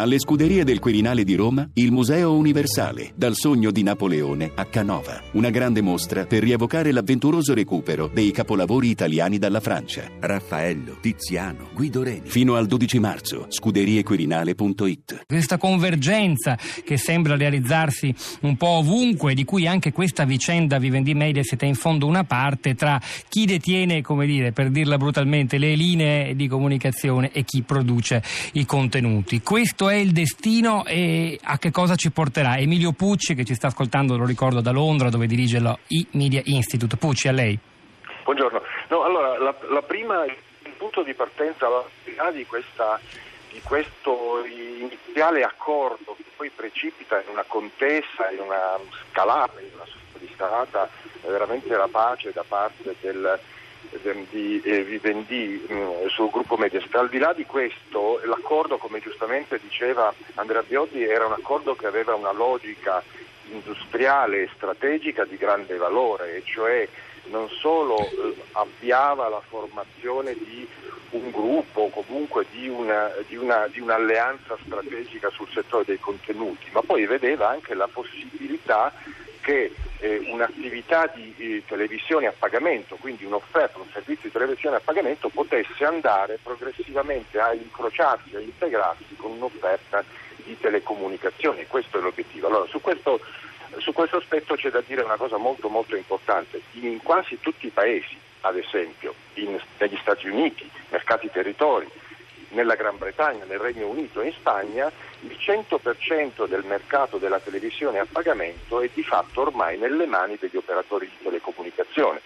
Alle scuderie del Quirinale di Roma, il Museo Universale, dal sogno di Napoleone a Canova. Una grande mostra per rievocare l'avventuroso recupero dei capolavori italiani dalla Francia. Raffaello, Tiziano, Guido Reni. Fino al 12 marzo, scuderiequirinale.it. Questa convergenza che sembra realizzarsi un po' ovunque, di cui anche questa vicenda Vivendi Mediaset è in fondo una parte, tra chi detiene, come dire, per dirla brutalmente, le linee di comunicazione e chi produce i contenuti. Questo è il destino e a che cosa ci porterà? Emilio Pucci, che ci sta ascoltando, lo ricordo da Londra, dove dirige lo e-Media Institute. Pucci, a lei. Buongiorno. No, allora, la, la prima, il punto di partenza di, questa, di questo iniziale accordo che poi precipita in una contesa, in una scalata, in una sorta di scalata veramente rapace da parte del di eh, Vivendi mm, sul gruppo Mediaset. Al di là di questo, l'accordo, come giustamente diceva Andrea Biotti, era un accordo che aveva una logica industriale e strategica di grande valore, e cioè non solo eh, avviava la formazione di un gruppo o comunque di, una, di, una, di, un'alleanza strategica sul settore dei contenuti, ma poi vedeva anche la possibilità che eh, un'attività di eh, televisione a pagamento, quindi un'offerta, un servizio di televisione a pagamento, potesse andare progressivamente a incrociarsi, a integrarsi con un'offerta di telecomunicazioni. Questo è l'obiettivo. Allora, su questo, su questo aspetto c'è da dire una cosa molto molto importante. In quasi tutti i paesi, ad esempio, in, negli Stati Uniti, mercati territori, nella Gran Bretagna, nel Regno Unito e in Spagna il 100% del mercato della televisione a pagamento è di fatto ormai nelle mani degli operatori di telecomunicazione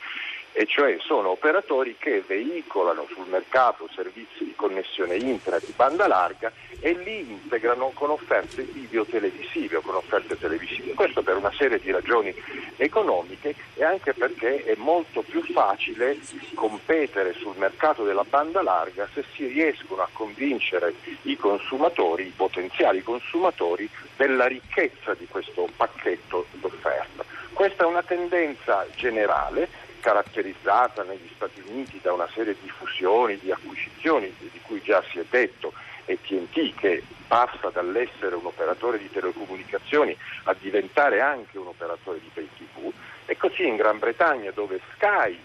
e cioè sono operatori che veicolano sul mercato servizi di connessione internet di banda larga e li integrano con offerte video televisive o con offerte televisive. Questo per una serie di ragioni economiche e anche perché è molto più facile competere sul mercato della banda larga se si riescono a convincere i consumatori, i potenziali consumatori, della ricchezza di questo pacchetto d'offerta. Questa è una tendenza generale caratterizzata negli Stati Uniti da una serie di fusioni, di acquisizioni di cui già si è detto, e TNT che passa dall'essere un operatore di telecomunicazioni a diventare anche un operatore di pay TV, e così in Gran Bretagna dove Sky,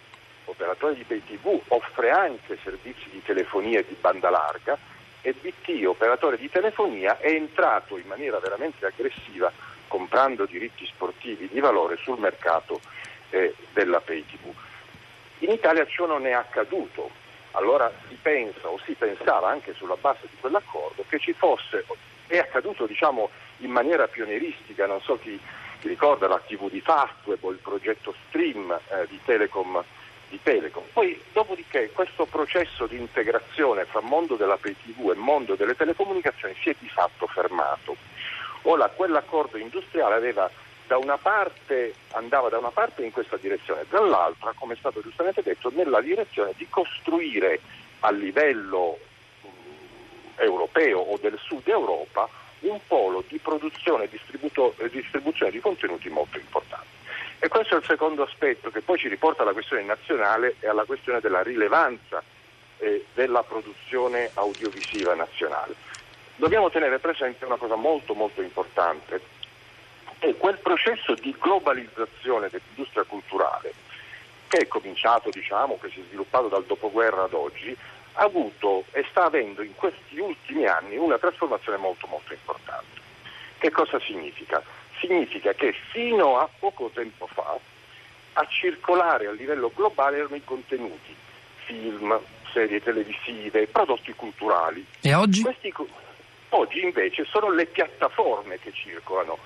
operatore di pay TV, offre anche servizi di telefonia e di banda larga e BT, operatore di telefonia, è entrato in maniera veramente aggressiva comprando diritti sportivi di valore sul mercato eh, della pay TV. In Italia ciò non è accaduto, allora si pensa o si pensava anche sulla base di quell'accordo che ci fosse, è accaduto diciamo in maniera pionieristica, non so chi, chi ricorda la TV di Fastweb o il progetto Stream eh, di, Telecom, di Telecom. Poi dopodiché questo processo di integrazione fra mondo della pay TV e mondo delle telecomunicazioni si è di fatto fermato. Ora quell'accordo industriale aveva da una parte, andava da una parte in questa direzione, dall'altra, come è stato giustamente detto, nella direzione di costruire a livello mh, europeo o del sud Europa un polo di produzione e distribuzione di contenuti molto importante. E questo è il secondo aspetto che poi ci riporta alla questione nazionale e alla questione della rilevanza eh, della produzione audiovisiva nazionale. Dobbiamo tenere presente una cosa molto molto importante, è quel processo di globalizzazione dell'industria culturale che è cominciato, diciamo, che si è sviluppato dal dopoguerra ad oggi, ha avuto e sta avendo in questi ultimi anni una trasformazione molto molto importante. Che cosa significa? Significa che fino a poco tempo fa a circolare a livello globale erano i contenuti, film, serie televisive, prodotti culturali. E oggi? Questi, oggi invece sono le piattaforme che circolano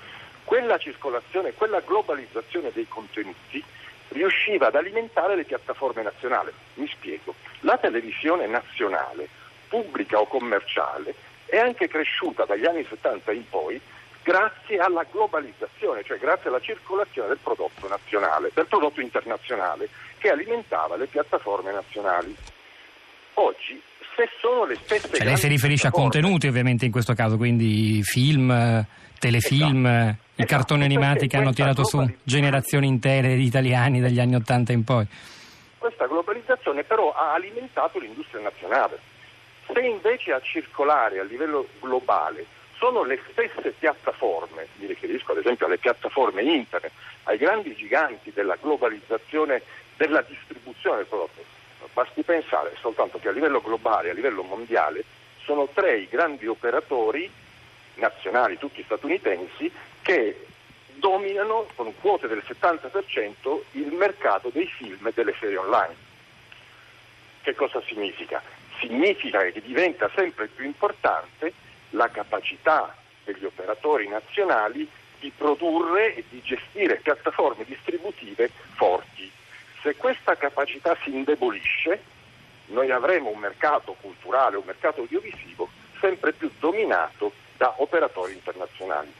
quella circolazione, quella globalizzazione dei contenuti riusciva ad alimentare le piattaforme nazionali. Mi spiego, la televisione nazionale, pubblica o commerciale, è anche cresciuta dagli anni 70 in poi grazie alla globalizzazione, cioè grazie alla circolazione del prodotto nazionale, del prodotto internazionale che alimentava le piattaforme nazionali. Oggi, se sono le stesse... Cioè lei si riferisce a contenuti ovviamente in questo caso, quindi film, telefilm... Esatto i cartoni animati che hanno tirato su generazioni intere di italiani dagli anni Ottanta in poi. Questa globalizzazione però ha alimentato l'industria nazionale. Se invece a circolare a livello globale sono le stesse piattaforme, mi riferisco ad esempio alle piattaforme internet, ai grandi giganti della globalizzazione della distribuzione del prodotto. Basti pensare soltanto che a livello globale, a livello mondiale, sono tre i grandi operatori nazionali, tutti statunitensi, che dominano con quote del 70% il mercato dei film e delle serie online. Che cosa significa? Significa che diventa sempre più importante la capacità degli operatori nazionali di produrre e di gestire piattaforme distributive forti. Se questa capacità si indebolisce, noi avremo un mercato culturale, un mercato audiovisivo sempre più dominato da operatori internazionali.